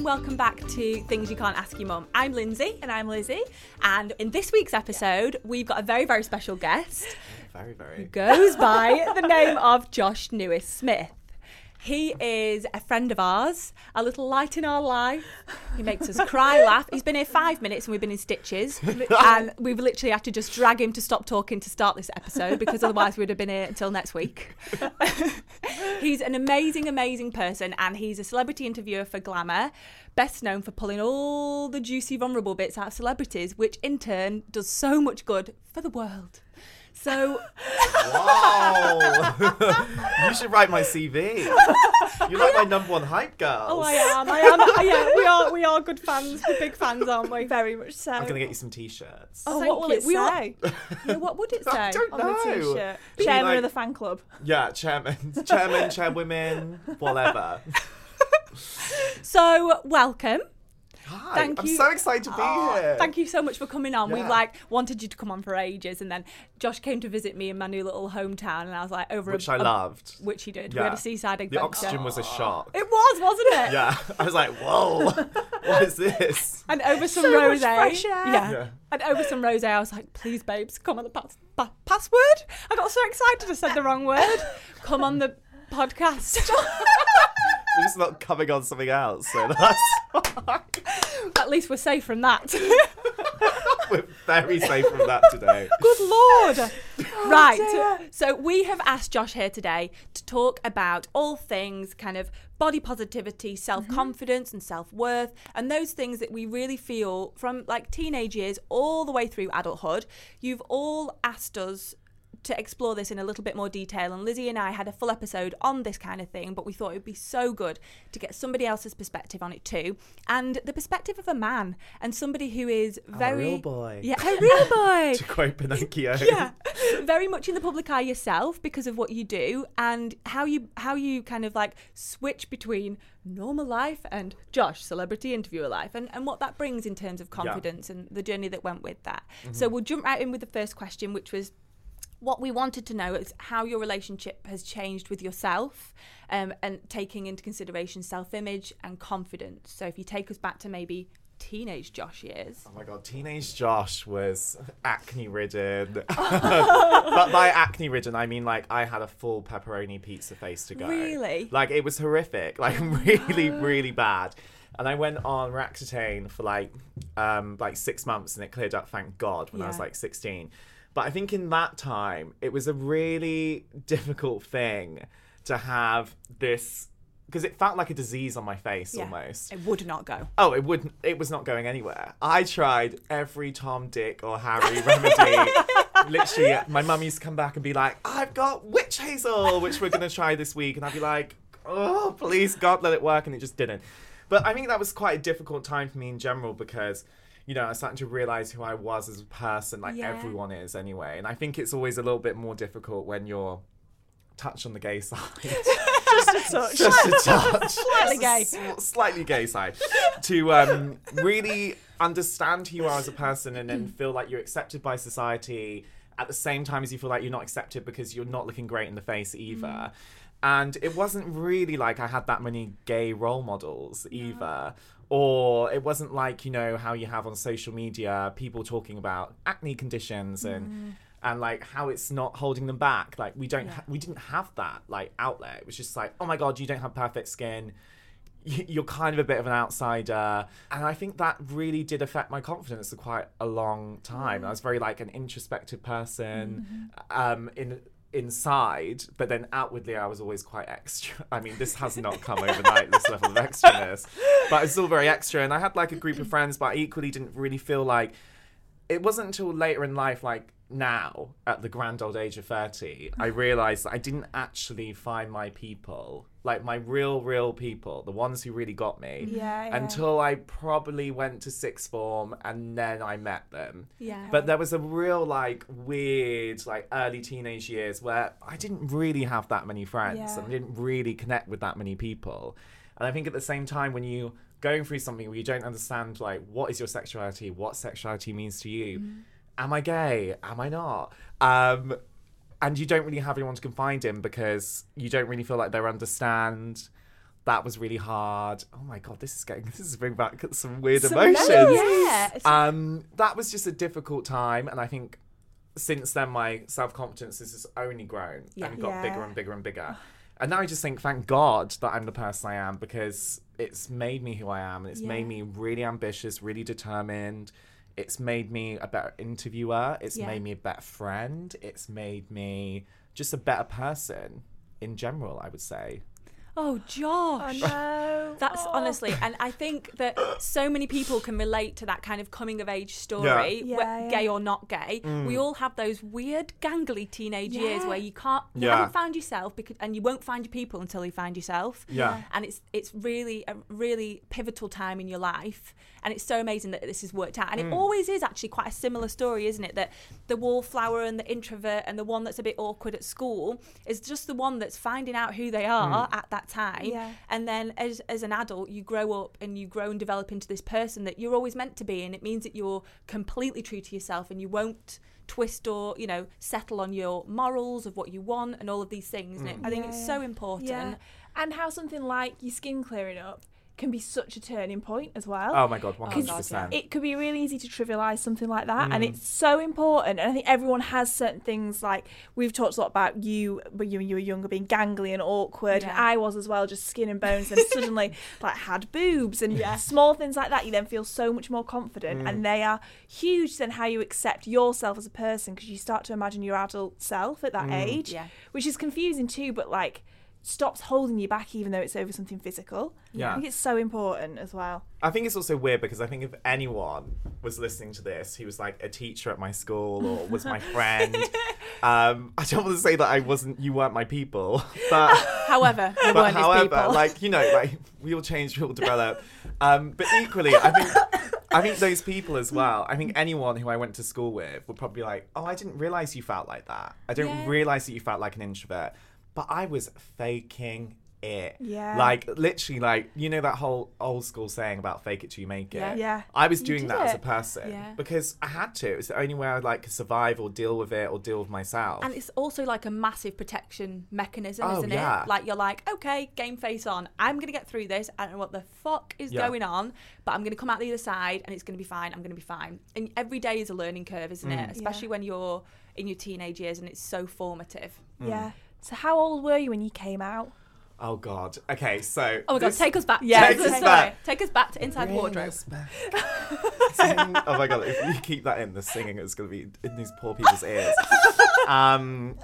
and welcome back to Things You Can't Ask Your Mum. I'm Lindsay. And I'm Lizzie. And in this week's episode, we've got a very, very special guest Very, who very. goes by the name of Josh Newis Smith. He is a friend of ours, a little light in our life. He makes us cry, laugh. He's been here five minutes and we've been in stitches. And we've literally had to just drag him to stop talking to start this episode because otherwise we'd have been here until next week. he's an amazing, amazing person and he's a celebrity interviewer for Glamour, best known for pulling all the juicy, vulnerable bits out of celebrities, which in turn does so much good for the world. So Wow! you should write my CV. You're like my number one hype girl. Oh, I am. I am. yeah, we are. We are good fans. We're big fans, aren't we? Very much so. I'm gonna get you some t-shirts. Oh, Thank what will you. it We are- say Yeah, what would it say? I don't on know. the t-shirt? Be Chairman like- of the fan club. Yeah, chairman, chairman, chairwomen, whatever. So, welcome. Hi, Thank I'm you. so excited to be here. Thank you so much for coming on. We've like wanted you to come on for ages, and then Josh came to visit me in my new little hometown, and I was like over Which a, I a- loved. which he did. We Yeah. had a seaside The adventure. oxygen was a shock. It was, wasn't it? Yeah, I was like, whoa, what is this? And over some So much rosé. fresh air. Yeah. Yeah. And over some rosé, I was like, please, babes, come on the pass- pa- password. I got so excited I said the wrong word. Come on the podcast. We're not coming on something else, so that's At least we're safe from that. we're very safe from that today. Good lord. Oh, right. dear. So we have asked Josh here today to talk about all things kind of body positivity, self-confidence and self-worth and those things that we really feel from like teenage years all the way through adulthood. You've all asked us to explore this in a little bit more detail and Lizzie and I had a full episode on this kind of thing but we thought it would be so good to get somebody else's perspective on it too and the perspective of a man and somebody who is very real boy. yeah a real boy. To quote Pinocchio. yeah. Very much in the public eye yourself because of what you do and how you how you kind of like switch between normal life and Josh celebrity interviewer life and, and what that brings in terms of confidence and the journey that went with that. Mm-hmm. So we'll jump right in with the first question which was what we wanted to know is how your relationship has changed with yourself um, and taking into consideration self-image and confidence so if you take us back to maybe teenage josh years Oh my god, teenage Josh was acne ridden. but by acne ridden, I mean like I had a full pepperoni pizza face to go. Really? Like it was horrific, like really, really bad. And I went on Roaccutane for like um like six months, and it cleared up, thank God, when I was like sixteen. But I think in that time, it was a really difficult thing to have this because it felt like a disease on my face Yeah. almost. it would not go Oh, it wouldn't. It was not going anywhere. I tried every Tom, Dick, or Harry remedy. Literally, my mum used to come back and be like, "I've got witch hazel, which we're gonna try this week," and I'd be like, "Oh, please, God, let it work," and it just didn't. But I think that was quite a difficult time for me in general because. You know, I was starting to realize who I was as a person, like Yeah. everyone is anyway. And I think it's always a little bit more difficult when you're touched on the gay side. Just a touch. just a touch, Slightly gay. S- slightly gay side, to um, really understand who you are as a person and then feel like you're accepted by society at the same time as you feel like you're not accepted because you're not looking great in the face either. And it wasn't really like I had that many gay role models either. Or it wasn't like, you know, how you have on social media people talking about acne conditions and mm. and like how it's not holding them back. Like we don't, ha- we didn't have that like outlet. It was just like, oh my god, you don't have perfect skin. You're kind of a bit of an outsider, and I think that really did affect my confidence for quite a long time. Mm. I was very like an introspective person, mm-hmm. um, in inside, but then outwardly I was always quite extra. I mean, this has not come overnight, this level of extraness, but I was still very extra. And I had like a group of friends, but I equally didn't really feel like it wasn't until later in life, like now at the grand old age of 30, I realized that I didn't actually find my people, like my real, real people, the ones who really got me, Yeah, yeah. until I probably went to sixth form and then I met them. Yeah. But there was a real, like, weird, like, early teenage years where I didn't really have that many friends Yeah. and I didn't really connect with that many people. And I think at the same time, when you going through something where you don't understand, like, what is your sexuality, what sexuality means to you, mm. Am I gay, am I not? Um, and you don't really have anyone to confide in because you don't really feel like they understand that was really hard. Oh my god, this is getting this is bringing back some weird Some emotions. memories. Yeah. Um, that was just a difficult time, and I think since then my self confidence has just only grown Yeah. and got Yeah. bigger and bigger and bigger. And now I just think, thank God that I'm the person I am because it's made me who I am, and it's made me really ambitious, really determined. It's made me a better interviewer. It's Yeah. made me a better friend. It's made me just a better person in general. I would say. Oh, Oh Josh. no. That's Oh. honestly, and I think that so many people can relate to that kind of coming of age story, Yeah. wh- Yeah, yeah. gay or not gay. Mm. We all have those weird, gangly teenage years where you can't, you Yeah. haven't found yourself, because, and you won't find your people until you find yourself. Yeah. And it's it's really a really pivotal time in your life, and it's so amazing that this has worked out. And Mm. it always is actually quite a similar story, isn't it? That the wallflower and the introvert and the one that's a bit awkward at school is just the one that's finding out who they are Mm. at that time Yeah. and then as as an adult you grow up and you grow and develop into this person that you're always meant to be and it means that you're completely true to yourself and you won't twist or you know settle on your morals of what you want and all of these things and it, i think Yeah, it's yeah. so important Yeah. And how something like your skin clearing up can be such a turning point as well. Oh my god, hundred percent. It could be really easy to trivialize something like that, and Mm. it's so important. And I think everyone has certain things like we've talked a lot about you when you, when you were younger being gangly and awkward, and I was as well, just skin and bones. And suddenly, like had boobs and Yeah. small things like that, you then feel so much more confident, Mm. and they are huge. Then how you accept yourself as a person because you start to imagine your adult self at that Mm. age, yeah which is confusing too, but like stops holding you back even though it's over something physical. Yeah. I think it's so important as well. I think it's also weird because I think if anyone was listening to this who was like a teacher at my school or was my friend, um, I don't want to say that I wasn't, you weren't my people, but however we but weren't however, people like you know, like we all change, we all develop. Um, but equally, I think I think those people as well. I think anyone who I went to school with would probably be like, "Oh, I didn't realize you felt like that. I don't Yeah. realize that you felt like an introvert." But I was faking it. Yeah. Like literally, like you know that whole old school saying about "fake it till you make it." Yeah. Yeah. I was doing that as a person Yeah. because I had to. It was the only way I'd like survive or deal with it or deal with myself. and it's also like a massive protection mechanism, Oh, isn't yeah. it? Like you're like, okay, game face on. I'm gonna get through this. I don't know what the fuck is Yeah. going on, but I'm gonna come out the other side, and it's gonna be fine. I'm gonna be fine. And every day is a learning curve, isn't Mm. it? Especially when you're in your teenage years, and it's so formative. Yeah. So how old were you when you came out? oh god. Okay, so Oh my god, this- take us back. Yeah, take us the us story. back. Take us back to inside the Bring wardrobe. us back. Oh my god! If you keep that in, the singing is going to be in these poor people's ears. Um,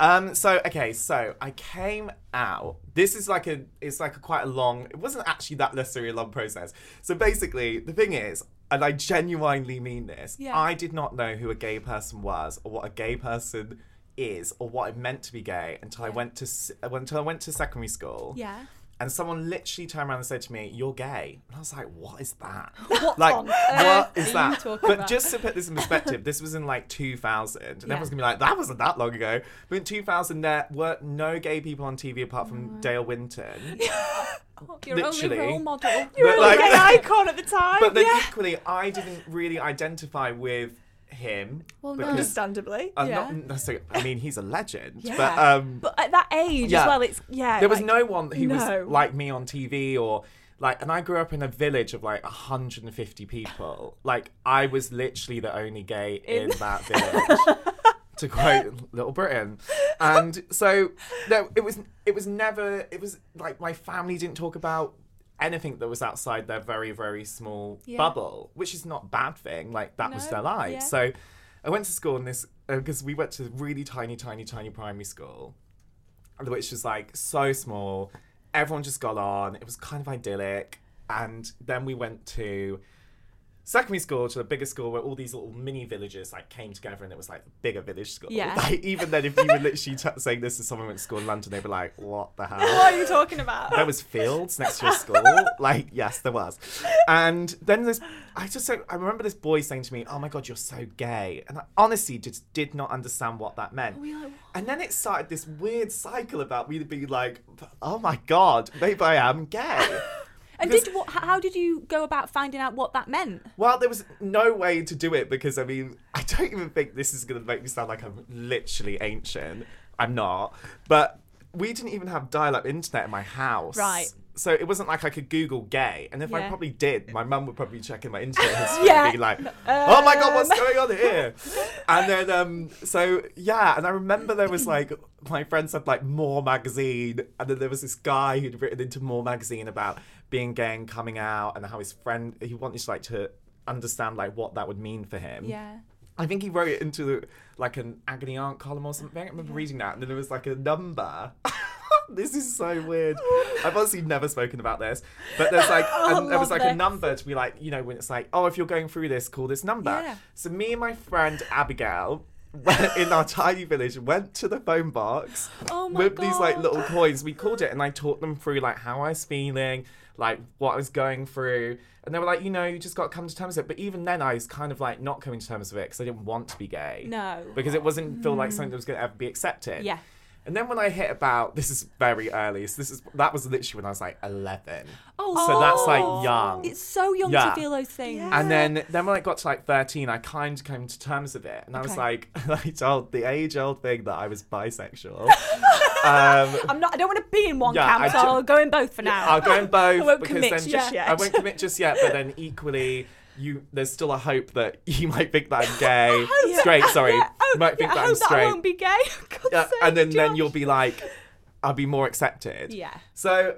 um. So okay. So I came out. This is like a. It's like a quite a long. It wasn't actually that necessarily a long process. So basically, the thing is, and I genuinely mean this. Yeah. I did not know who a gay person was or what a gay person is or what it meant to be gay until I went to uh, until I went to secondary school Yeah. and someone literally turned around and said to me, "You're gay," and I was like, "What is that? What like, what is that?" But about? just to put this in perspective, this was in like 2000, and Yeah. everyone's gonna be like, "That wasn't that long ago." But in 2000, there were no gay people on TV apart Oh from Dale Winton. Your Literally. only role model. You were like, like- an icon at the time. But then yeah. equally, I didn't really identify with him Well, because Understandably. I'm Yeah. not necessarily. I mean, he's a legend, Yeah. but um, But at that age Yeah. as well, it's yeah. there was like- no one who no. was like me on TV or like and I grew up in a village of like 150 people. Like I was literally the only gay in, In- that village. to quote Little Britain. And so no it was it was never it was like my family didn't talk about anything that was outside their very very small Yeah. bubble, which is not a bad thing. Like that was their life yeah. So I went to school in this uh, because we went to really tiny tiny tiny primary school which was like so small. Everyone just got on. It was kind of idyllic. And then we went to secondary school to the bigger school where all these little mini villages like came together and it was like a bigger village school. Yeah. Like even then, if you were literally t- saying this to someone to school in London, they'd be like, "What the hell?" What are you talking about? there was fields next to your school. like, yes, there was. And then this, I just, I remember this boy saying to me, "Oh my god, you're so gay," and I honestly just did not understand what that meant. We like, And then it started this weird cycle about me being like, "Oh my god, maybe I am gay." And did what, how did you go about finding out what that meant? Well, there was no way to do it because I mean, I don't even think this is going to make me sound like I'm literally ancient. I'm not. But we didn't even have dial-up internet in my house. Right. So it wasn't like I could Google gay, and if I probably did, my mum would probably check in my internet history Yeah. and be like, "Oh my god, what's Um. going on here?" And then, um, so yeah, and I remember there was like my friend said like More magazine, and then there was this guy who'd written into More magazine about being gay and coming out, and how his friend he wanted to like to understand like what that would mean for him. Yeah. I think he wrote it into like an agony aunt column or something. I remember reading that, and then there was like a number. this is so weird. I've honestly never spoken about this, but there's like, Oh, and there was like a number to be like, you know, when it's like, oh, if you're going through this, call this number. Yeah. So me and my friend Abigail. in our tiny village, went to the phone box Oh with these like little coins. We called it, and I taught them through like how I was feeling, like what I was going through, and they were like, you know, you just got to come to terms with it. But even then, I was kind of like not coming to terms with it because I didn't want to be gay No. because it wasn't feel like something that was going to ever be accepted. Yeah. And then when I hit about this is very early. So this is that was literally when I was like eleven. Oh, So that's like young. It's so young Yeah. to feel those things. Yeah. And then then when I got to like thirteen, I kind of came to terms with it, and I was like, I told the age old thing that I was bisexual. um, I'm not. I don't want to be in one Yeah, camp, I so ju- I'll go in both for now. I'll go in both I won't commit then just yet. I won't commit just yet, but then equally. You, there's still a hope that you might think that I'm gay, straight. Sorry, Yeah, oh, you might think yeah, that I I'm hope that I straight. won't be gay. Yeah, sake, and then then you'll be like, I'll be more accepted. Yeah. So,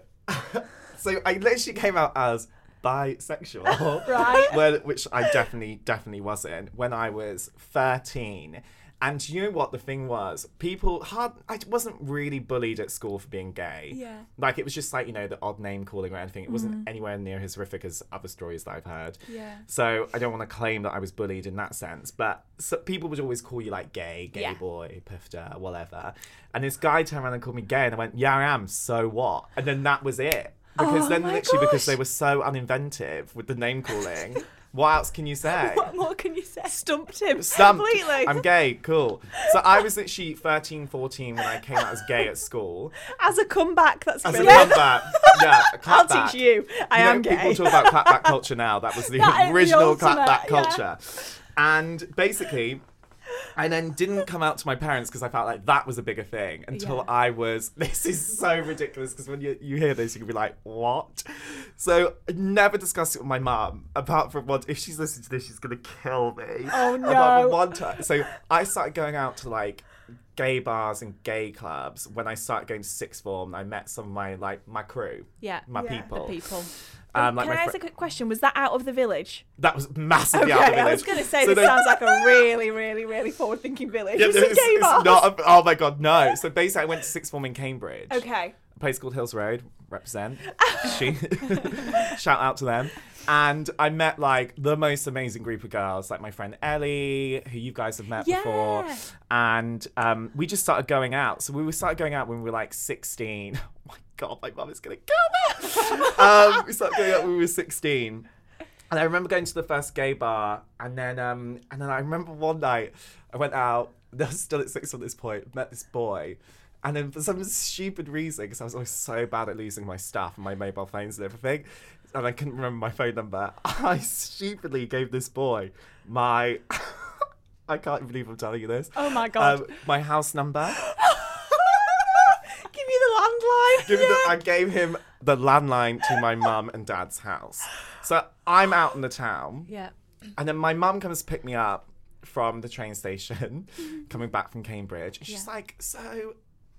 so I literally came out as bisexual, Right. Well, which I definitely definitely wasn't when I was thirteen. And you know what the thing was? People hard. I wasn't really bullied at school for being gay. Yeah. Like it was just like you know the odd name calling or anything. It wasn't mm-hmm. anywhere near as horrific as other stories that I've heard. Yeah. So I don't want to claim that I was bullied in that sense, but so people would always call you like gay, gay Yeah. boy, pifter, whatever. And this guy turned around and called me gay, and I went, "Yeah, I am. So what?" And then that was it. Because Oh then, literally, because they were so uninventive with the name calling, what else can you say? What more can you say? Stumped him Stumped. completely. I'm gay. Cool. So I was literally 13, 14 when I came out as gay at school. As a comeback, that's As a comeback, yeah, a I'll clapback. teach you. I You know, am gay. People talk about clapback culture now. That was the That is the original ultimate, clapback yeah. culture. And basically, I then didn't come out to my parents because I felt like that was a bigger thing until Yeah. I was. This is so ridiculous because when you, you hear this, you can be like, what? So I never discussed it with my mum, apart from what If she's listening to this, she's going to kill me. Oh, Apart no. from one time. So I started going out to like gay bars and gay clubs when I started going to sixth form. I met some of my like my crew, Yeah. my Yeah. people. The people. Um, like Can I ask a quick question? Was that out of the village? that was massively Okay, out of the village. I was going to say So this they- sounds like a really, really, really forward-thinking village. Yeah, It's it's, it's not. A, oh my god, no. So basically, I went to sixth form in Cambridge. Okay. Place called Hills Road. Represent. she. Shout out to them. And I met like the most amazing group of girls, like my friend Ellie, who you guys have met before, Yeah. and um, we just started going out. So we started going out when we were like sixteen. Oh my god, my mum is gonna kill me. um, we started going out when we were sixteen. And I remember going to the first gay bar, and then um, and then I remember one night I went out. I was still at six at this point. Met this boy, and then for some stupid reason, because I was always so bad at losing my stuff and my mobile phones and everything, and I couldn't remember my phone number. I stupidly gave this boy my. I can't believe I'm telling you this. Oh my god. Um, my house number. Give me the landline. Give me the, I gave him the landline to my mum and dad's house. So I'm out in the town. yeah. And then my mum comes to pick me up from the train station, coming back from Cambridge. And she's Yeah. like, So,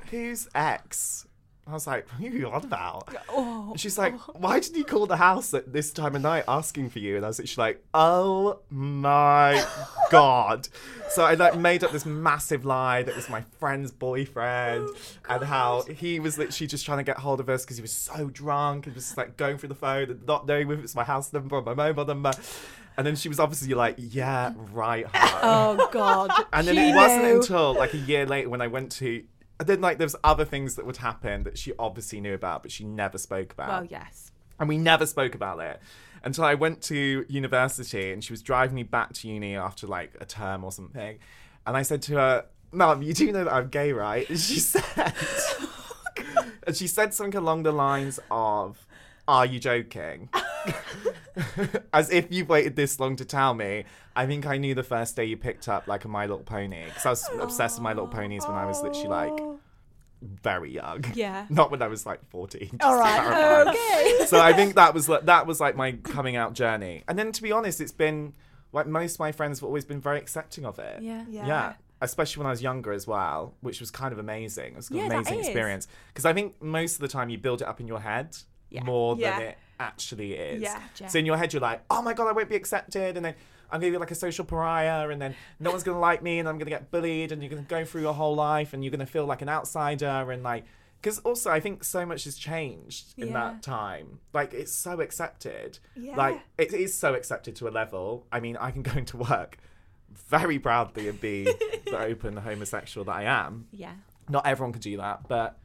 who's X? I was like, Who are you on about? Oh. She's like, Why did you call the house at this time of night asking for you? And I was literally like, Oh my God. So I like made up this massive lie that it was my friend's boyfriend oh, and how he was literally just trying to get hold of us because he was so drunk and was just like going through the phone and not knowing if it's my house number or my mobile number. And then she was obviously like, Yeah, right. heart." Oh god. And then She it wasn't until like a year later when I went to. And then like there was other things that would happen that she obviously knew about, but she never spoke about. Well, yes. And we never spoke about it until I went to university and she was driving me back to uni after like a term or something. And I said to her, Mum, you do know that I'm gay, right? And she said, oh, and she said something along the lines of, Are you joking? As if you've waited this long to tell me. I think I knew the first day you picked up like a My Little Pony because I was obsessed with My Little Ponies when I was literally like Oh. Very young. Yeah. Not when I was like 14. just All to right. clarify. Okay. so I think that was like that was like my coming out journey. And then to be honest, it's been like most of my friends have always been very accepting of it. Yeah. Yeah. Especially when I was younger as well, which was kind of amazing. It was an Yeah, amazing experience. Because I think most of the time you build it up in your head Yeah. more Yeah. than it actually is. Yeah. So in your head you're like, oh my god, I won't be accepted, and then I'm gonna be like a social pariah, and then no one's gonna like me, and I'm gonna get bullied, and you're gonna go through your whole life, and you're gonna feel like an outsider, and like, because also I think so much has changed in Yeah. that time. Like it's so accepted. Yeah. Like it is so accepted to a level. I mean, I can go into work very proudly and be the open homosexual that I am. Yeah. Not everyone could do that, but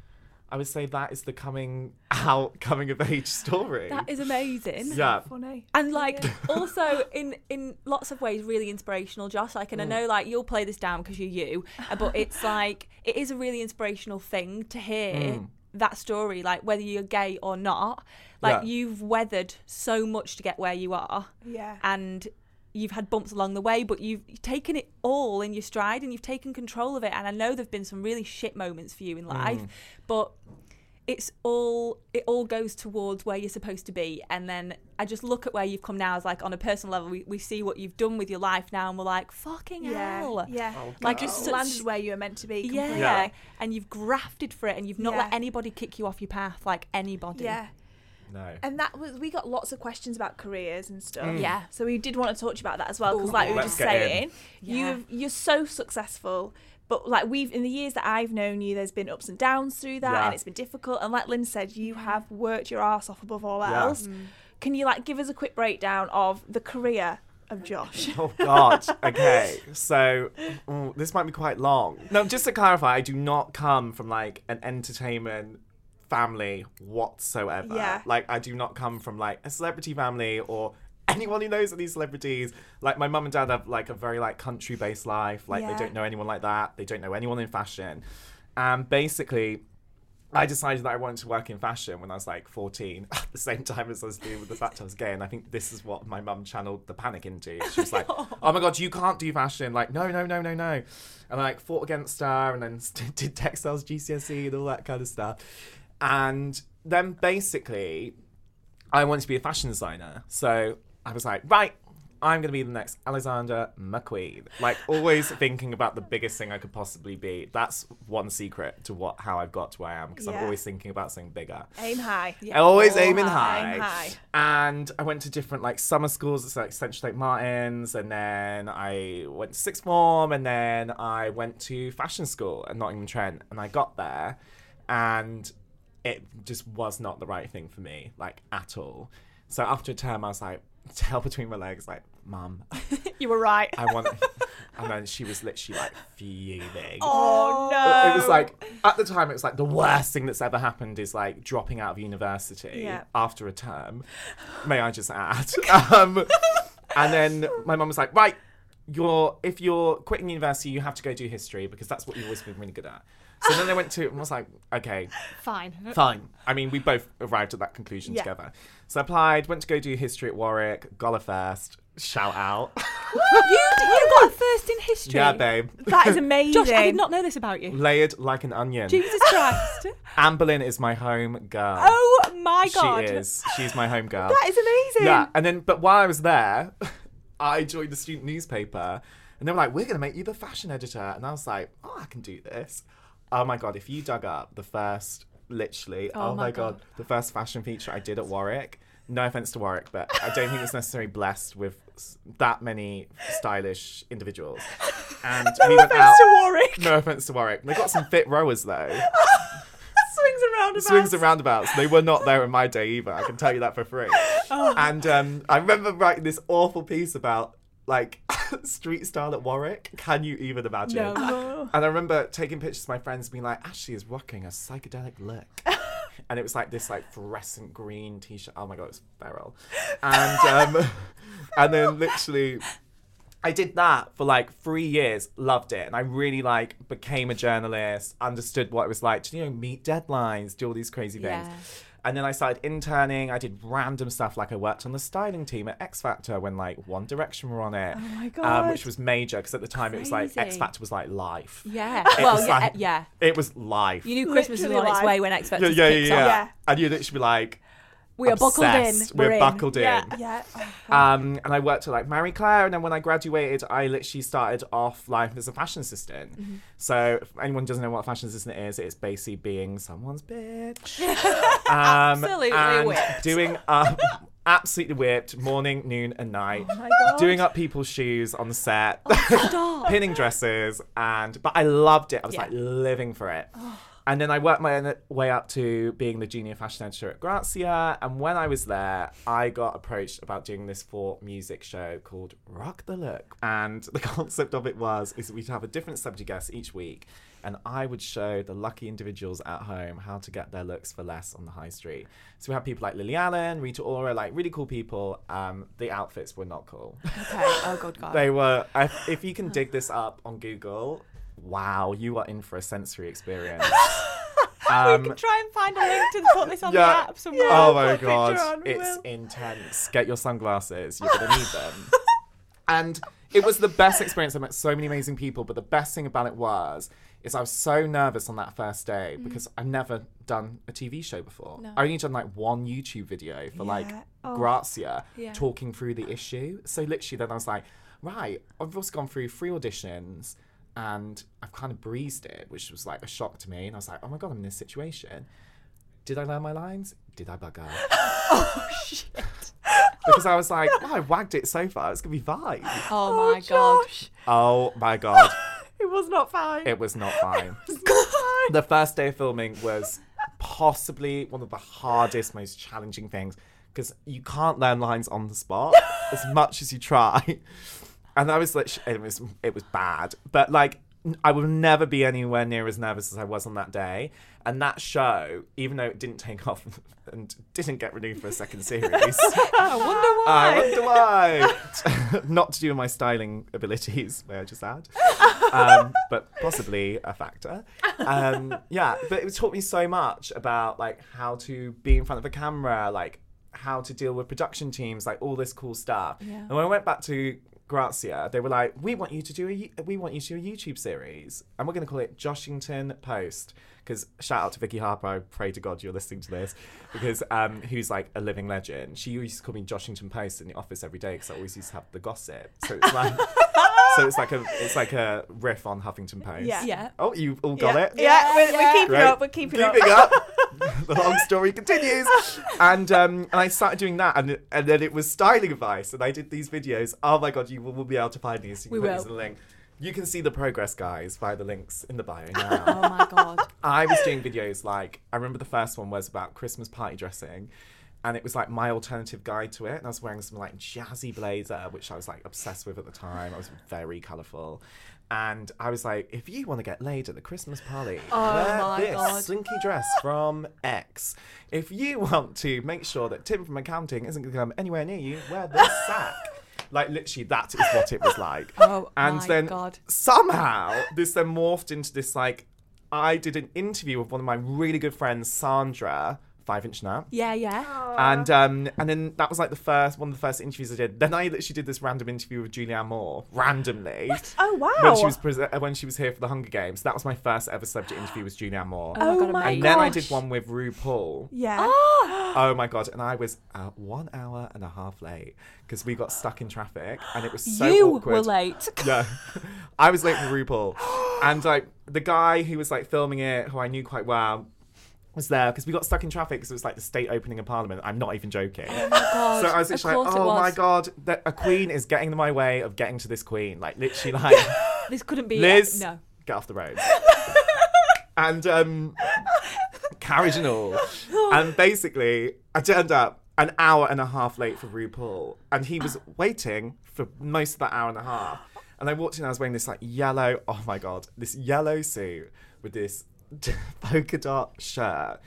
I would say that is the coming out, coming of age story. That is amazing. yeah. Funny. And like also in in lots of ways really inspirational, Josh. Like, and I Mm. know like you'll play this down because you're you, uh, but it's like it is a really inspirational thing to hear Mm. that story. Like whether you're gay or not, like Yeah. you've weathered so much to get where you are, Yeah. and you've had bumps along the way, but you've taken it all in your stride and you've taken control of it. And I know there've been some really shit moments for you in life, Mm. but it's all it all goes towards where you're supposed to be and then i just look at where you've come now as like on a personal level we, we see what you've done with your life now and we're like fucking Yeah. hell Yeah. Oh, Like, like God. just such- landed where you were meant to be. yeah. completely. Yeah. and you've grafted for it and you've not Yeah. let anybody kick you off your path like anybody Yeah. No. And that was we got lots of questions about careers and stuff. Mm. Yeah. So we did want to talk to you about that as well because, Ooh, like we were just saying, Yeah. you've you're so successful. But like we've in the years that I've known you, there's been ups and downs through that, Yeah. and it's been difficult. And like Lynn said, you have worked your ass off above all Yeah. else. Can you like give us a quick breakdown of the career of Josh? Oh God. Okay. So ooh, this might be quite long. No, just to clarify, I do not come from like an entertainment family whatsoever. Yeah. Like I do not come from like a celebrity family or anyone who knows any celebrities. Like my mum and dad have like a very like country based life. Like Yeah. they don't know anyone like that. They don't know anyone in fashion. And basically I decided that I wanted to work in fashion when I was like 14, at the same time as I was dealing with the fact I was gay. And I think this is what my mum channeled the panic into. She was like, oh my God, you can't do fashion. Like, no, no, no, no, no. And I like fought against her and then did textiles GCSE and all that kind of stuff. And then basically, I wanted to be a fashion designer. So I was like, right, I'm going to be the next Alexander McQueen. Like, always thinking about the biggest thing I could possibly be. That's one secret to what how I've got to where I am because I'm always thinking about something bigger. Aim high. I always aiming high. high. Aim high. And I went to different like summer schools, it's like Central St. Martin's, and then I went to sixth form, and then I went to fashion school at Nottingham Trent, and I got there, and it just was not the right thing for me, like at all. So after a term, I was like, tail between my legs, like, Mum, You were right. I want. and then she was literally like fuming. Oh no. It was like at the time it was like the worst thing that's ever happened is like dropping out of university Yeah. after a term. May I just add? um, and then my mum was like, right, you're if you're quitting university, you have to go do history because that's what you've always been really good at. So then I went to and was like, okay, fine fine. I mean, we both arrived at that conclusion Yeah. together. So I applied, went to go do history at Warwick, got a first. Shout out. you, you got first in history yeah, babe. that is amazing. josh i did not know this about you Layered like an onion. jesus christ Anne Boleyn is my home girl. oh my god She is. She's my home girl. That is amazing. yeah, and then but while I was there, I joined the student newspaper, and they were like, "We're gonna make you the fashion editor," and I was like, "Oh, I can do this." Oh my god! If you dug up the first, literally, Oh oh, my god. God. the first fashion feature I did at Warwick. No offense to Warwick, but I don't think it's necessarily blessed with that many stylish individuals. And we went out. To Warwick. No offense to Warwick. They got some fit rowers though. Swings and roundabouts. Swings and roundabouts. They were not there in my day either. I can tell you that for free. Oh. And um, I remember writing this awful piece about like street style at Warwick. Can you even imagine? No. And I remember taking pictures of my friends being like, Ashley is rocking a psychedelic look. and it was like this like fluorescent green t-shirt. Oh my god, it was feral. And um, and then literally I did that for like three years, loved it, and I really like became a journalist, understood what it was like to you know meet deadlines, do all these crazy things. Yeah. And then I started interning. I did random stuff like I worked on the styling team at X Factor when like One Direction were on it. Oh my Um, which was major because at the time it was like X Factor was like life. Yeah. It well, was yeah, like- yeah. It was life. You knew Christmas was Literally on its way when X yeah, Factor yeah, yeah, kicks yeah. off. Yeah. And you'd literally be like, We are buckled in. We're, We're in. buckled in. Yeah. Yeah. Oh, Um, and I worked at like Marie Claire, and then when I graduated, I literally started off life as a fashion assistant. Mm-hmm. So if anyone doesn't know what a fashion assistant is, it's basically being someone's bitch. um, Absolutely and whipped. Doing up, absolutely whipped, morning, noon, and night. oh my god. Doing up people's shoes on the set, Stop. pinning dresses, and but I loved it. I was Yeah. like living for it. And then I worked my way up to being the junior fashion editor at Grazia. And when I was there, I got approached about doing this for music show called Rock the Look. And the concept of it was is we'd have a different celebrity guest each week, and I would show the lucky individuals at home how to get their looks for less on the high street. So we had people like Lily Allen, Rita Ora, like really cool people. Um, the outfits were not cool. Okay. Oh god, God. They were. If, if you can dig this up on Google, wow, you are in for a sensory experience. we Um, can try and find a link to put this on yeah. the app somewhere. oh my god, on, it's will. intense. Get your sunglasses. You're gonna need them. and it was the best experience. I met so many amazing people, but the best thing about it was is I was so nervous on that first day because I've never done a TV show before. No. I only done like one YouTube video for like Yeah. Oh. Grazia Yeah. talking through the issue. So literally, then I was like, right, I've also gone through three auditions and I've kind of breezed it, which was like a shock to me. And I was like, oh my god, I'm in this situation. Did I learn my lines? Did I bugger? Oh shit. Because I was like, oh, I wagged it so far. It's gonna be fine. Oh, oh my god. Oh my god, It was not fine. it was not fine. was not fine. the first day of filming was possibly one of the hardest, most challenging things because you can't learn lines on the spot as much as you try. And I was like, sh- it was it was bad, but like I will never be anywhere near as nervous as I was on that day. And that show, even though it didn't take off and didn't get renewed for a second series, I wonder why. I wonder why. Not to do with my styling abilities, may I just add, um, but possibly a factor. Um, yeah, but it taught me so much about like how to be in front of a camera, like how to deal with production teams, like all this cool stuff. Yeah. And when I went back to Grazia, they were like, "We want you to do a we want you to do a YouTube series, and we're going to call it Joshington Post." Because shout out to Vicky Harper, I pray to God you're listening to this, because um, who's like a living legend. She used to call me Joshington Post in the office every day because I always used to have the gossip. So it's like, so it's like a it's like a riff on Huffington Post. Yeah. Yeah. Oh, you all got yeah. it. Yeah, we're, Yeah. we're keeping Great. up. We're keeping, Keeping up. up. the long story continues. And um, and I started doing that, and and then it was styling advice, and I did these videos. Oh my god, you will, will be able to find these. You can We put these will. in the link. You can see the progress, guys, via the links in the bio now. Oh my god. I was doing videos like I remember the first one was about Christmas party dressing. And it was like my alternative guide to it. And I was wearing some like jazzy blazer, which I was like obsessed with at the time. I was very colourful. And I was like, if you want to get laid at the Christmas party, Oh wear this God. slinky dress from X. If you want to make sure that Tim from accounting isn't going to come anywhere near you, wear this sack. Like literally, that is what it was like. Oh and my then god. somehow this then morphed into this like I did an interview with one of my really good friends, Sandra, five inch nap. Yeah, yeah. And um and then that was like the first one of the first interviews I did. Then I literally did this random interview with Julianne Moore randomly Oh wow. when she was pres- uh, when she was here for the Hunger Games. That was my first ever subject interview with Julianne Moore. Oh, Oh my god, my and amazing. then I did one with RuPaul. yeah. Oh my god! And I was uh, one hour and a half late because we got stuck in traffic, and it was so you awkward. were late. Yeah, I was late for RuPaul, and like the guy who was like filming it, who I knew quite well, was there because we got stuck in traffic because it was like the state opening of Parliament. I'm not even joking. Oh my god. So I was literally like, "Oh my god, that a queen is getting in my way of getting to this queen." Like literally, like This couldn't be Liz, no. get off the road. and um, carriage and all. And basically, I turned up an hour and a half late for RuPaul, and he was waiting for most of that hour and a half. And I walked in, I was wearing this like yellow, oh my god, this yellow suit with this polka dot shirt.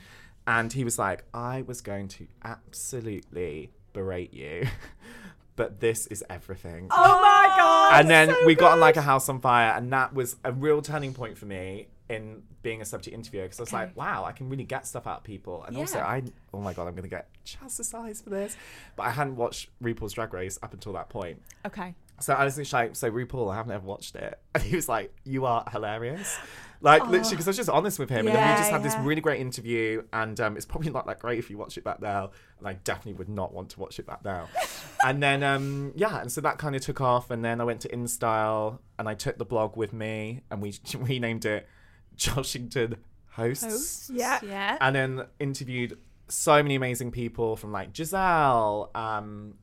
And he was like, I was going to absolutely berate you, but this is everything Oh my god. and then so we got on like a house on fire and that was a real turning point for me in being a subject interviewer because I was Okay. like, wow, I can really get stuff out of people. And also, I oh my god, I'm gonna get chastised for this. But I hadn't watched RuPaul's Drag Race up until that point. Okay. So I was like, so RuPaul, I haven't ever watched it. And he was like, you are hilarious. Like, literally, because I was just honest with him. and then we just had this really great interview. And um, it's probably not that great if you watch it back now. And I definitely would not want to watch it back now. and then, um, yeah, and so that kind of took off. And then I went to InStyle and I took the blog with me and we renamed it Joshington Hosts. Hosts. Yeah. Yeah. And then interviewed so many amazing people from like Giselle, um,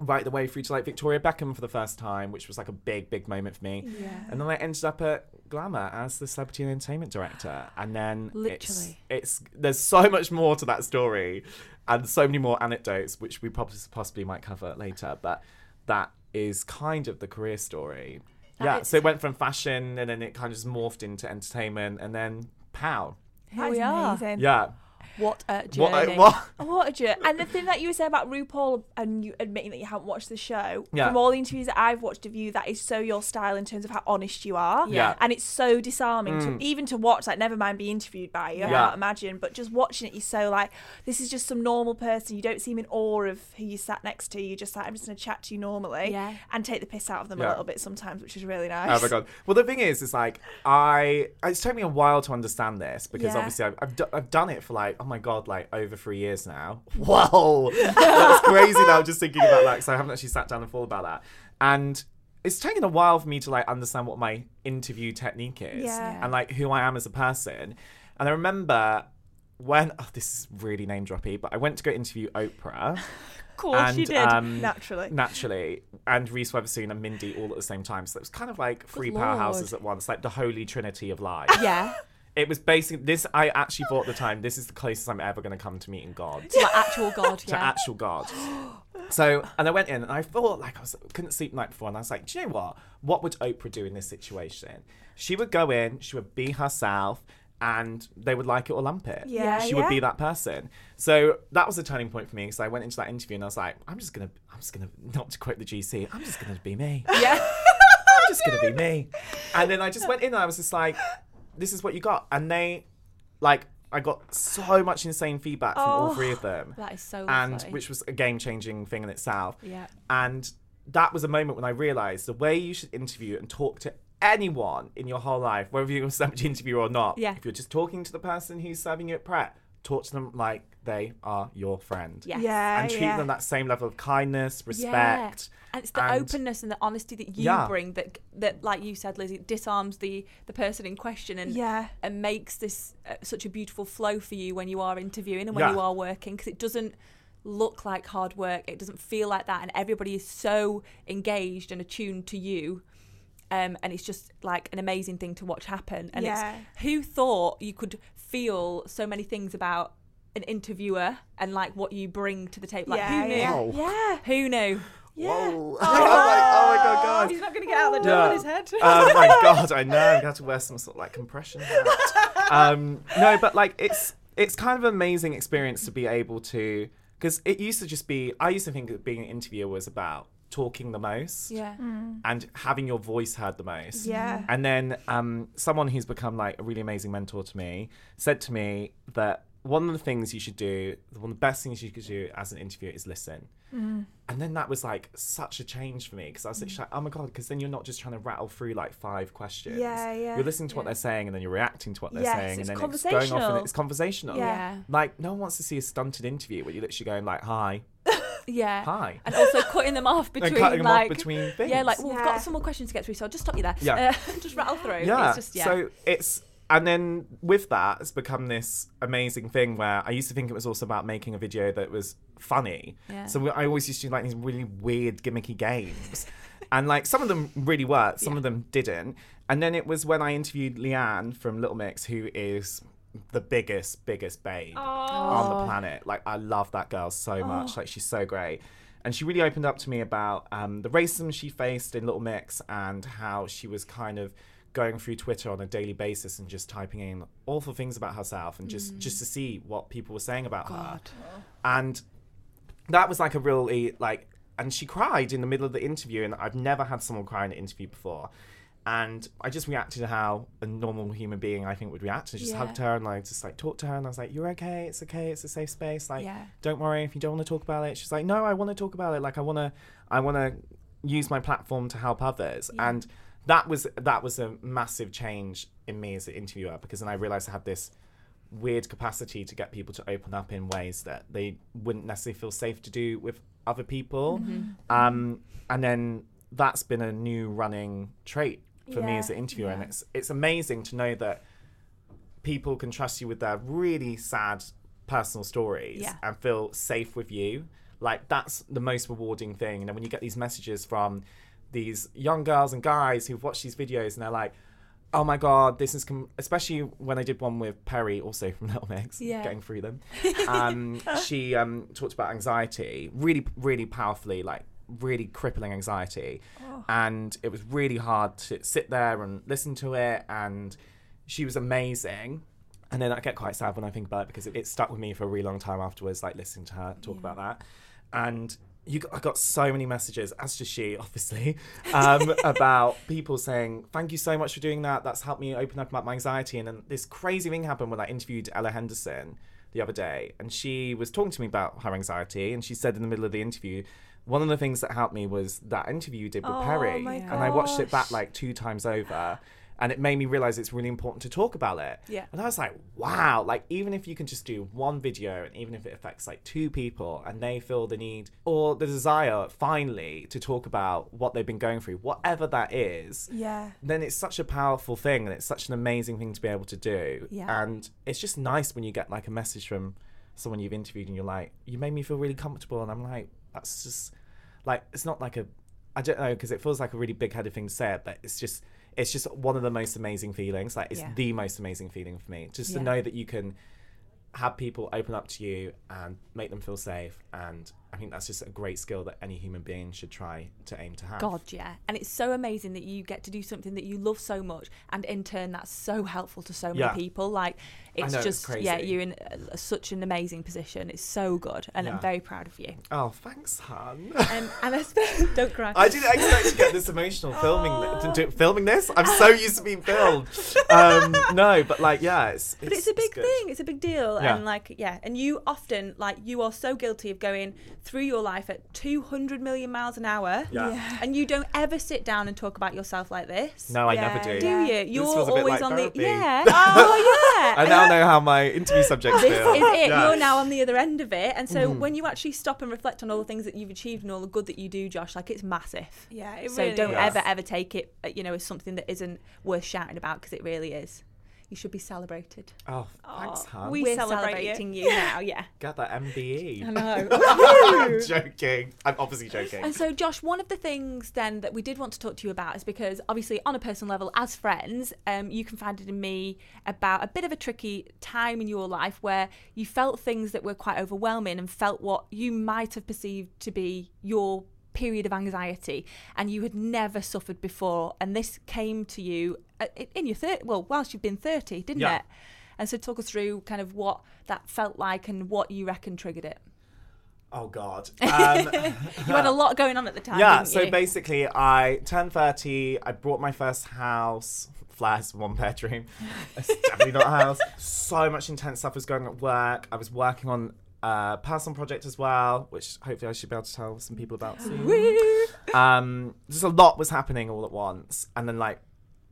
right the way through to like Victoria Beckham for the first time, which was like a big, big moment for me. Yeah. And then I ended up at Glamour as the celebrity and entertainment director. And then Literally. it's there's so much more to that story, and so many more anecdotes which we probably possibly might cover later. But that is kind of the career story. That yeah. is- So it went from fashion, and then it kind of just morphed into entertainment, and then pow. Here That we are. amazing. Yeah. What a journey. What? I- what? What a journey. And the thing that you were saying about RuPaul and you admitting that you haven't watched the show, Yeah. from all the interviews that I've watched of you, that is so your style in terms of how honest you are. Yeah. And it's so disarming Mm. to even to watch, like never mind be interviewed by you, I Yeah. can't imagine. But just watching it, you're so like, this is just some normal person. You don't seem in awe of who you sat next to. You're just like, I'm just gonna chat to you normally. Yeah. And take the piss out of them a little bit sometimes, which is really nice. Oh my god. Well, the thing is, is like I. It's taken me a while to understand this because Yeah. obviously I've I've, do, I've done it for like oh my god like over three years now. Whoa, that's crazy. Now just thinking about that because I haven't actually sat down and thought about that. And it's taken a while for me to like understand what my interview technique is Yeah. and like who I am as a person. And I remember when oh, this is really name droppy, but I went to go interview Oprah. Of course and, you did. Um, Naturally. naturally, and Reese Witherspoon and Mindy all at the same time. So it was kind of like three Lord. powerhouses at once, like the holy trinity of life. yeah. It was basically this. I actually thought at the time this is the closest I'm ever going to come to meeting God, To like actual God. to Yeah. actual God. So, and I went in and I thought like I was couldn't sleep the night before, and I was like, do you know what? What would Oprah do in this situation? She would go in, she would be herself. And they would like it or lump it. Yeah, she would be that person. So that was a turning point for me because I went into that interview and I was like, I'm just gonna, I'm just gonna, not to quote the GC, I'm just gonna be me. yeah. I'm just gonna be me. And then I just went in and I was just like, this is what you got. And they, like, I got so much insane feedback from all Oh. three of oh, them. That is so And lovely. which was a game changing thing in itself. Yeah. And that was a moment when I realized the way you should interview and talk to anyone in your whole life, whether you're a celebrity interviewer or not, Yeah. if you're just talking to the person who's serving you at Pret, talk to them like they are your friend. Yes. Yeah. And treat yeah. them that same level of kindness, Yeah. respect. And it's the and- openness and the honesty that you Yeah. bring that that like you said Lizzie disarms the the person in question and Yeah. and makes this uh, such a beautiful flow for you when you are interviewing and when Yeah. you are working because it doesn't look like hard work it doesn't feel like that and everybody is so engaged and attuned to you um, and it's just like an amazing thing to watch happen and Yeah. it's who thought you could feel so many things about an interviewer and like what you bring to the table like yeah, who knew yeah. Whoa. Yeah. who knew Yeah. Whoa. I'm like, oh my god, guys. He's not going to get out of the door Yeah. with his head. oh my god, I know. I'm gonna have to wear some sort of like compression. um, no, but like it's it's kind of an amazing experience to be able to because it used to just be. I used to think that being an interviewer was about talking the most yeah. and having your voice heard the most. Yeah. And then um, someone who's become like a really amazing mentor to me said to me that one of the things you should do, one of the best things you could do as an interviewer is listen. Mm. And then that was like such a change for me because I was literally like, oh my god, because then you're not just trying to rattle through like five questions. Yeah, yeah. You're listening to what they're saying and then you're reacting to what they're Yes, saying, it's and then it's going off and conversational. it's conversational. Yeah. Yeah. Like no one wants to see a stunted interview where you're literally going like, hi, Yeah. hi, And also cutting them off between and cutting them like off between things. yeah, like well, we've got some more questions to get through, so I'll just stop you there. Yeah. Uh, just rattle through. Yeah. It's just yeah. So it's and then with that, it's become this amazing thing where I used to think it was also about making a video that was funny. Yeah. So we- I always used to do like these really weird gimmicky games, and like some of them really worked, some Yeah. of them didn't. And then it was when I interviewed Leigh-Anne from Little Mix, who is the biggest, biggest babe on the planet. Like I love that girl so much. Like she's so great. And she really opened up to me about um, the racism she faced in Little Mix and how she was kind of going through Twitter on a daily basis and just typing in awful things about herself and just just to mm. see what people were saying about her. And that was like a really like and she cried in the middle of the interview and I've never had someone cry in an interview before. And I just reacted to how a normal human being I think would react. I just Yeah. hugged her and like just like talked to her and I was like, You're okay, it's okay, it's a safe space. Like Yeah. don't worry if you don't want to talk about it. She's like, No, I want to talk about it. Like I wanna I wanna use my platform to help others. Yeah. And that was that was a massive change in me as an interviewer because then I realized I had this weird capacity to get people to open up in ways that they wouldn't necessarily feel safe to do with other people. Um, and then that's been a new running trait for me as an interviewer, and it's it's amazing to know that people can trust you with their really sad personal stories Yeah. and feel safe with you. Like that's the most rewarding thing. And then when you get these messages from these young girls and guys who've watched these videos and they're like, "Oh my god, this is," com-, especially when I did one with Perrie, also from Little Mix, Yeah. getting through them. Um, she um, talked about anxiety really, really powerfully, like really crippling anxiety, Oh. and it was really hard to sit there and listen to it. And she was amazing. And then I get quite sad when I think about it because it, it stuck with me for a really long time afterwards, like listening to her talk about that. And you, I got so many messages, as does she, obviously, um, about people saying, "Thank you so much for doing that. That's helped me open up about my anxiety." And then this crazy thing happened when I interviewed Ella Henderson the other day, and she was talking to me about her anxiety, and she said in the middle of the interview. One of the things that helped me was that interview you did with Oh Perrie, and I watched it back like two times over, and it made me realize it's really important to talk about it. Yeah. And I was like, wow, like even if you can just do one video and even if it affects like two people and they feel the need or the desire finally to talk about what they've been going through, whatever that is, Yeah. then it's such a powerful thing and it's such an amazing thing to be able to do. Yeah. And it's just nice when you get like a message from someone you've interviewed and you're like, you made me feel really comfortable. And I'm like, that's just like, it's not like a, I don't know, because it feels like a really big headed thing to say it, but it's just, it's just one of the most amazing feelings. Like, it's Yeah. the most amazing feeling for me. Just to know that you can have people open up to you and make them feel safe. And I think that's just a great skill that any human being should try to aim to have. God, yeah. And it's so amazing that you get to do something that you love so much, and in turn, that's so helpful to so many Yeah. people. Like, it's know, it's just, yeah, you're in uh, such an amazing position. It's so good, and Yeah. I'm very proud of you. Oh, thanks, hun. Um, and I suppose, don't cry. I didn't expect to get this emotional filming th- filming this. I'm so used to being filmed. Um, no, but like, yeah, it's, but it's a big good. thing. It's a big deal, Yeah. and like, yeah. And you often, like, you are so guilty of going through your life at 200 million miles an hour, Yeah. Yeah. and you don't ever sit down and talk about yourself like this. No, I Yeah, never do. Do Yeah. you? You're feels a bit always like on therapy. the yeah. Oh yeah. I now know how my interview subjects this feel. is it. Yeah. You're now on the other end of it, and so Mhm. when you actually stop and reflect on all the things that you've achieved and all the good that you do, Josh, like it's massive. Yeah. It so really don't is. ever ever take it, uh, you know, as something that isn't worth shouting about because it really is. You should be celebrated. Oh, thanks, Aw, hun. we- We're celebrate celebrating you now, yeah. Get that MBE. I know. I'm joking. I'm obviously joking. And so, Josh, one of the things then that we did want to talk to you about is because, obviously, on a personal level, as friends, um, you confided in me about a bit of a tricky time in your life where you felt things that were quite overwhelming and felt what you might have perceived to be your period of anxiety and you had never suffered before and this came to you uh, in your third well whilst you've been 30 didn't Yeah. it and so talk us through kind of what that felt like and what you reckon triggered it Oh God. Um, you had a lot going on at the time yeah. So basically, I turned thirty. I bought my first house. Flats, one bedroom. It's definitely not a house. So much intense stuff was going at work. I was working on a personal project as well, which hopefully I should be able to tell some people about soon. Um, just a lot was happening all at once, and then like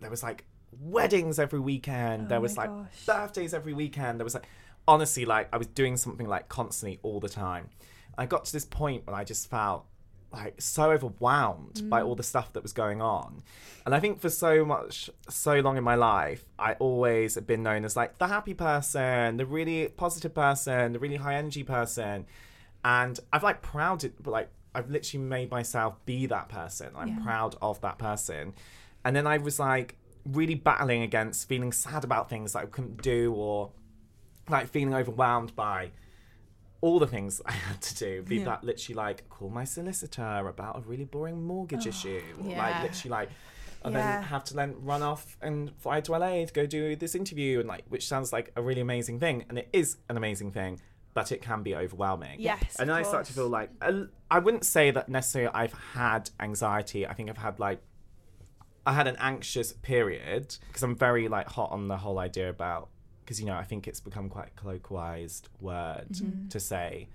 there was like weddings every weekend. Oh there was like gosh. birthdays every weekend. There was like honestly like I was doing something like constantly all the time. I got to this point when I just felt like so overwhelmed by mm. all the stuff that was going on. And I think for so much so long in my life, I always have been known as like the happy person, the really positive person, the really high energy person. And I've like proud but like I've literally made myself be that person. I'm Yeah. proud of that person. And then I was like really battling against feeling sad about things that I couldn't do or like feeling overwhelmed by all the things I had to do. Be Yeah. that literally like call my solicitor about a really boring mortgage issue. Or Yeah. like literally like and Yeah. then have to then run off and fly to LA to go do this interview and like which sounds like a really amazing thing and it is an amazing thing but it can be overwhelming Yes, and I start to feel like I wouldn't say that necessarily I've had anxiety I think I've had like I had an anxious period because I'm very like hot on the whole idea about because you know I think it's become quite a colloquialized word Mm-hmm. to say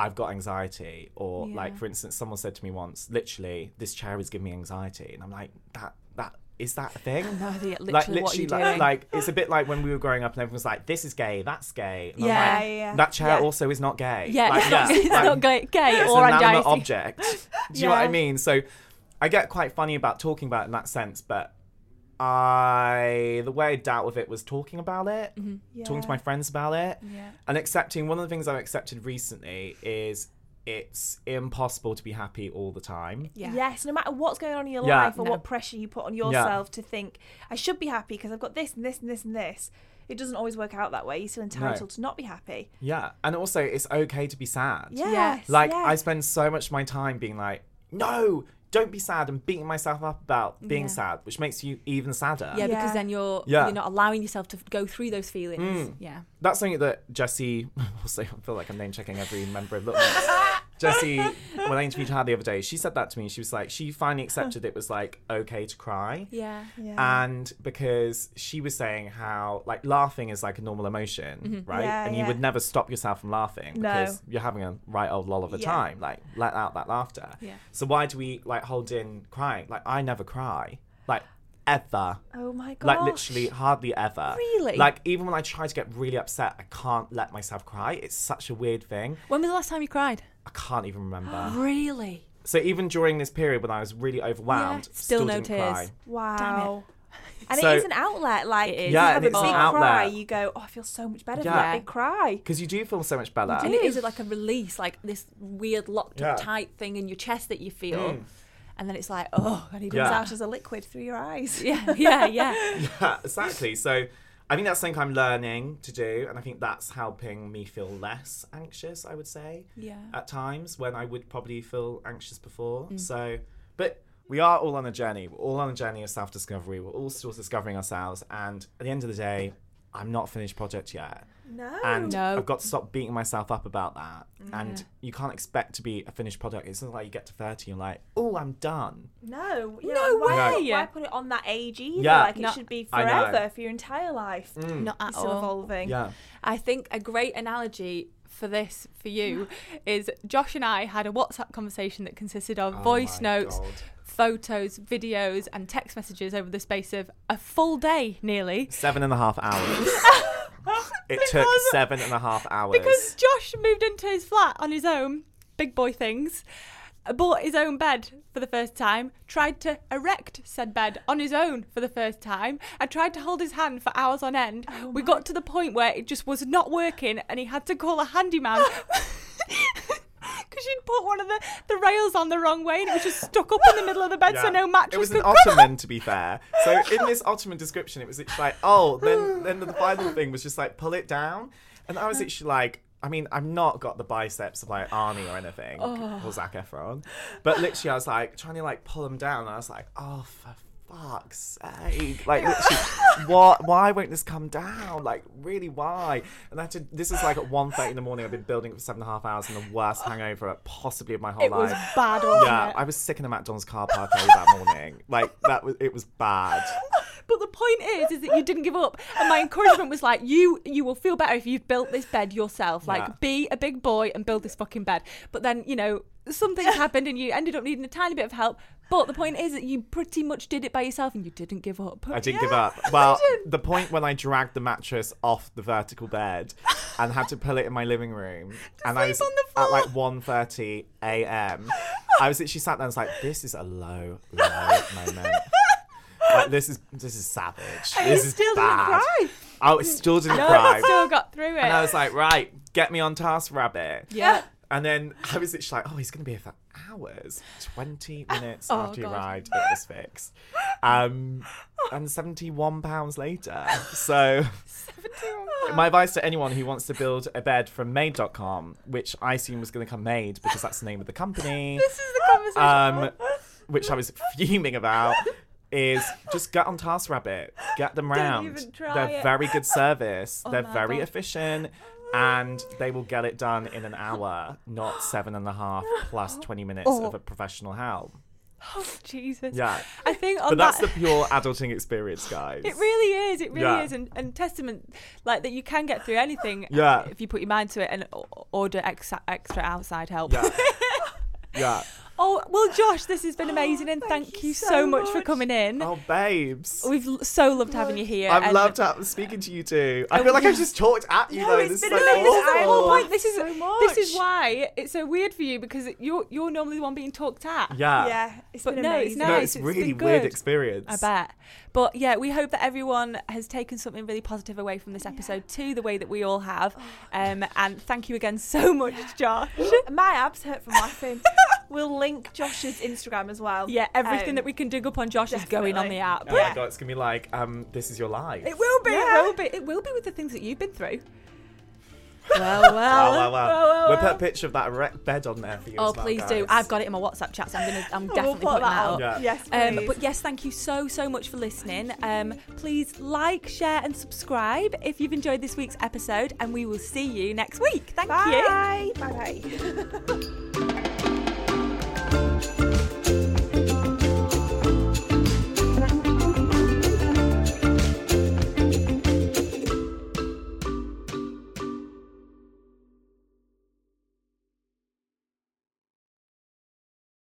I've got anxiety or like for instance someone said to me once literally this chair is giving me anxiety and I'm like that that is that a thing No idea literally, like what literally you're like, doing. like it's a bit like when we were growing up and everyone's like this is gay that's gay and I'm Yeah. like, Yeah, yeah. that chair Yeah. also is not gay yeah, like, it's not, it's like, not gay, gay it's or an anxiety. object. Do you know what I mean? So I get quite funny about talking about it in that sense, but I the way I dealt with it was talking about it, Mm-hmm. talking to my friends about it, Yeah. and accepting. One of the things I've accepted recently is it's impossible to be happy all the time. Yeah. Yes, no matter what's going on in your Yeah. life or No. what pressure you put on yourself to think, I should be happy because I've got this and this and this and this. It doesn't always work out that way. You're still entitled to not be happy. Yeah, and also it's okay to be sad. Yes. Like yes. I spend so much of my time being like, no, don't be sad, and beating myself up about being Yeah. sad, which makes you even sadder. Yeah, because then you're Yeah. you're not allowing yourself to go through those feelings. Mm. Yeah. That's something that Jesy, also, I feel like I'm name checking every member of Little Mix. Jesy, when I interviewed her the other day, she said that to me. She was like, she finally accepted it was like okay to cry. Yeah. Yeah. And because she was saying how like laughing is like a normal emotion, mm-hmm. right? Yeah, and you yeah. would never stop yourself from laughing No. because you're having a right old lull of a Yeah. time. Like let out that laughter. Yeah. So why do we like hold in crying? Like I never cry. Like ever. oh my god. Like literally hardly ever. Really? Like even when I try to get really upset, I can't let myself cry. It's such a weird thing. When was the last time you cried? I can't even remember. Really? so even during this period when I was really overwhelmed, Yeah, still no didn't tears. cry. Wow. And So- it is an outlet. Like It is. you Yeah, have and a it's big an outlet. cry, you go, oh, I feel so much better Yeah. for that big cry. Because you do feel so much better. And it is like a release, like this weird locked up Yeah. tight thing in your chest that you feel. Mm. And then it's like, oh, I need Yeah. Comes to out as a liquid through your eyes. Yeah, yeah, yeah. yeah, exactly. So I think that's something I'm learning to do, and I think that's helping me feel less anxious. I would say Yeah. at times when I would probably feel anxious before. Mm. So, but we are all on a journey. We're all on a journey of self discovery. We're all still discovering ourselves, and at the end of the day, I'm not finished project yet. No. And No. I've got to stop beating myself up about that. And you can't expect to be a finished product. It's not like you get to 30 and you're like, oh, I'm done. No, yeah, No why, way. Why put it on that age either? Yeah. Like it should be forever for your entire life. Mm. Not at still all. evolving. Yeah. I think a great analogy for this for you is Josh and I had a WhatsApp conversation that consisted of Oh voice notes, God. photos, videos, and text messages over the space of a full day nearly. Seven and a half hours. it took seven and a half hours. Because Josh moved into his flat on his own, big boy things, bought his own bed for the first time, tried to erect said bed on his own for the first time, and tried to hold his hand for hours on end. Oh we got to the point where it just was not working and he had to call a handyman. Because she'd put one of the, the rails on the wrong way and it was just stuck up in the middle of the bed so no mattress It was an ottoman, to be fair. So in this ottoman description, it was like, oh, then then the final thing was just like pull it down, and I was literally like. I mean, I've not got the biceps of like Arnie or anything, Oh. or Zac Efron, but literally, I was like trying to like pull them down, and I was like, oh, for fuck's sake! Like, literally, what? Why won't this come down? Like, really, why? And to, this is like at 1.30 in the morning. I've been building it for seven and a half hours, and the worst hangover possibly of my whole It was life. bad, wasn't Yeah, it? I was sick in a McDonald's car park early that morning. Like that was it was bad. But the point is, is that you didn't give up. And my encouragement was like, you, you will feel better if you've built this bed yourself. Like, Yeah. be a big boy and build this fucking bed. But then, you know, some things happened and you ended up needing a tiny bit of help. But the point is that you pretty much did it by yourself and you didn't give up. I didn't give up. Well, the point when I dragged the mattress off the vertical bed and had to pull it in my living room, and I was at like floor. 1.30 a.m. I was literally sat there and was like, "This is a low, low moment. Like this is this is savage. And this is still didn't bad." cry. Oh, it still didn't No, cry. still got through it. And I was like, right, get me on TaskRabbit. yeah. And then I was literally like, oh, he's going to be here for hours. 20 minutes Oh, after God. arrived, it was fixed. Um, and 71 pounds later. So, my advice to anyone who wants to build a bed from made.com, which I assume was going to come made because that's the name of the company, This is the conversation. um, which I was fuming about. Is just get on TaskRabbit, get them round. They're it. very good service. Oh They're very God. efficient, and they will get it done in an hour, not seven and a half plus twenty minutes Oh. of a professional help. Oh Jesus. Yeah. I think But that's that. the pure adulting experience, guys. It really is. It really Yeah. is, and, and testament like that you can get through anything. Uh, yeah. If you put your mind to it and order extra, extra outside help. Yeah. yeah. Oh well, Josh, this has been amazing, and thank thank, you you so so much for coming in. Oh, babes. We've so loved having you here. I've loved ha- speaking to you too. I Oh, feel like yeah. I've just talked at you No, though. it's This is been so amazing. awful. I the whole love point. This is so this is why it's so weird for you because you're you're normally the one being talked at. Yeah. Yeah, it's But been no, it's amazing. No, it's it's really been weird experience. I bet. But yeah, we hope that everyone has taken something really positive away from this episode too, the way that we all have. Um, and thank you again so much, Josh. My abs hurt from laughing. we'll link Josh's Instagram as well. Yeah, everything Um, that we can dig up on Josh is going on the app. Oh Yeah. my god, it's gonna be like, um, this is your life. It will be. Yeah. It will be. It will be with the things that you've been through. Well, well, Wow, wow, wow. well, well, We'll put a picture of that erect bed on there for you. Oh, as well, please do. I've got it in my WhatsApp chat, so I'm gonna. I'm we'll definitely put putting that that out. Yeah. Yes, Um, please. but yes, thank you so so much for listening. Um, please like, share, and subscribe if you've enjoyed this week's episode, and we will see you next week. Thank you. Bye. Bye. Bye.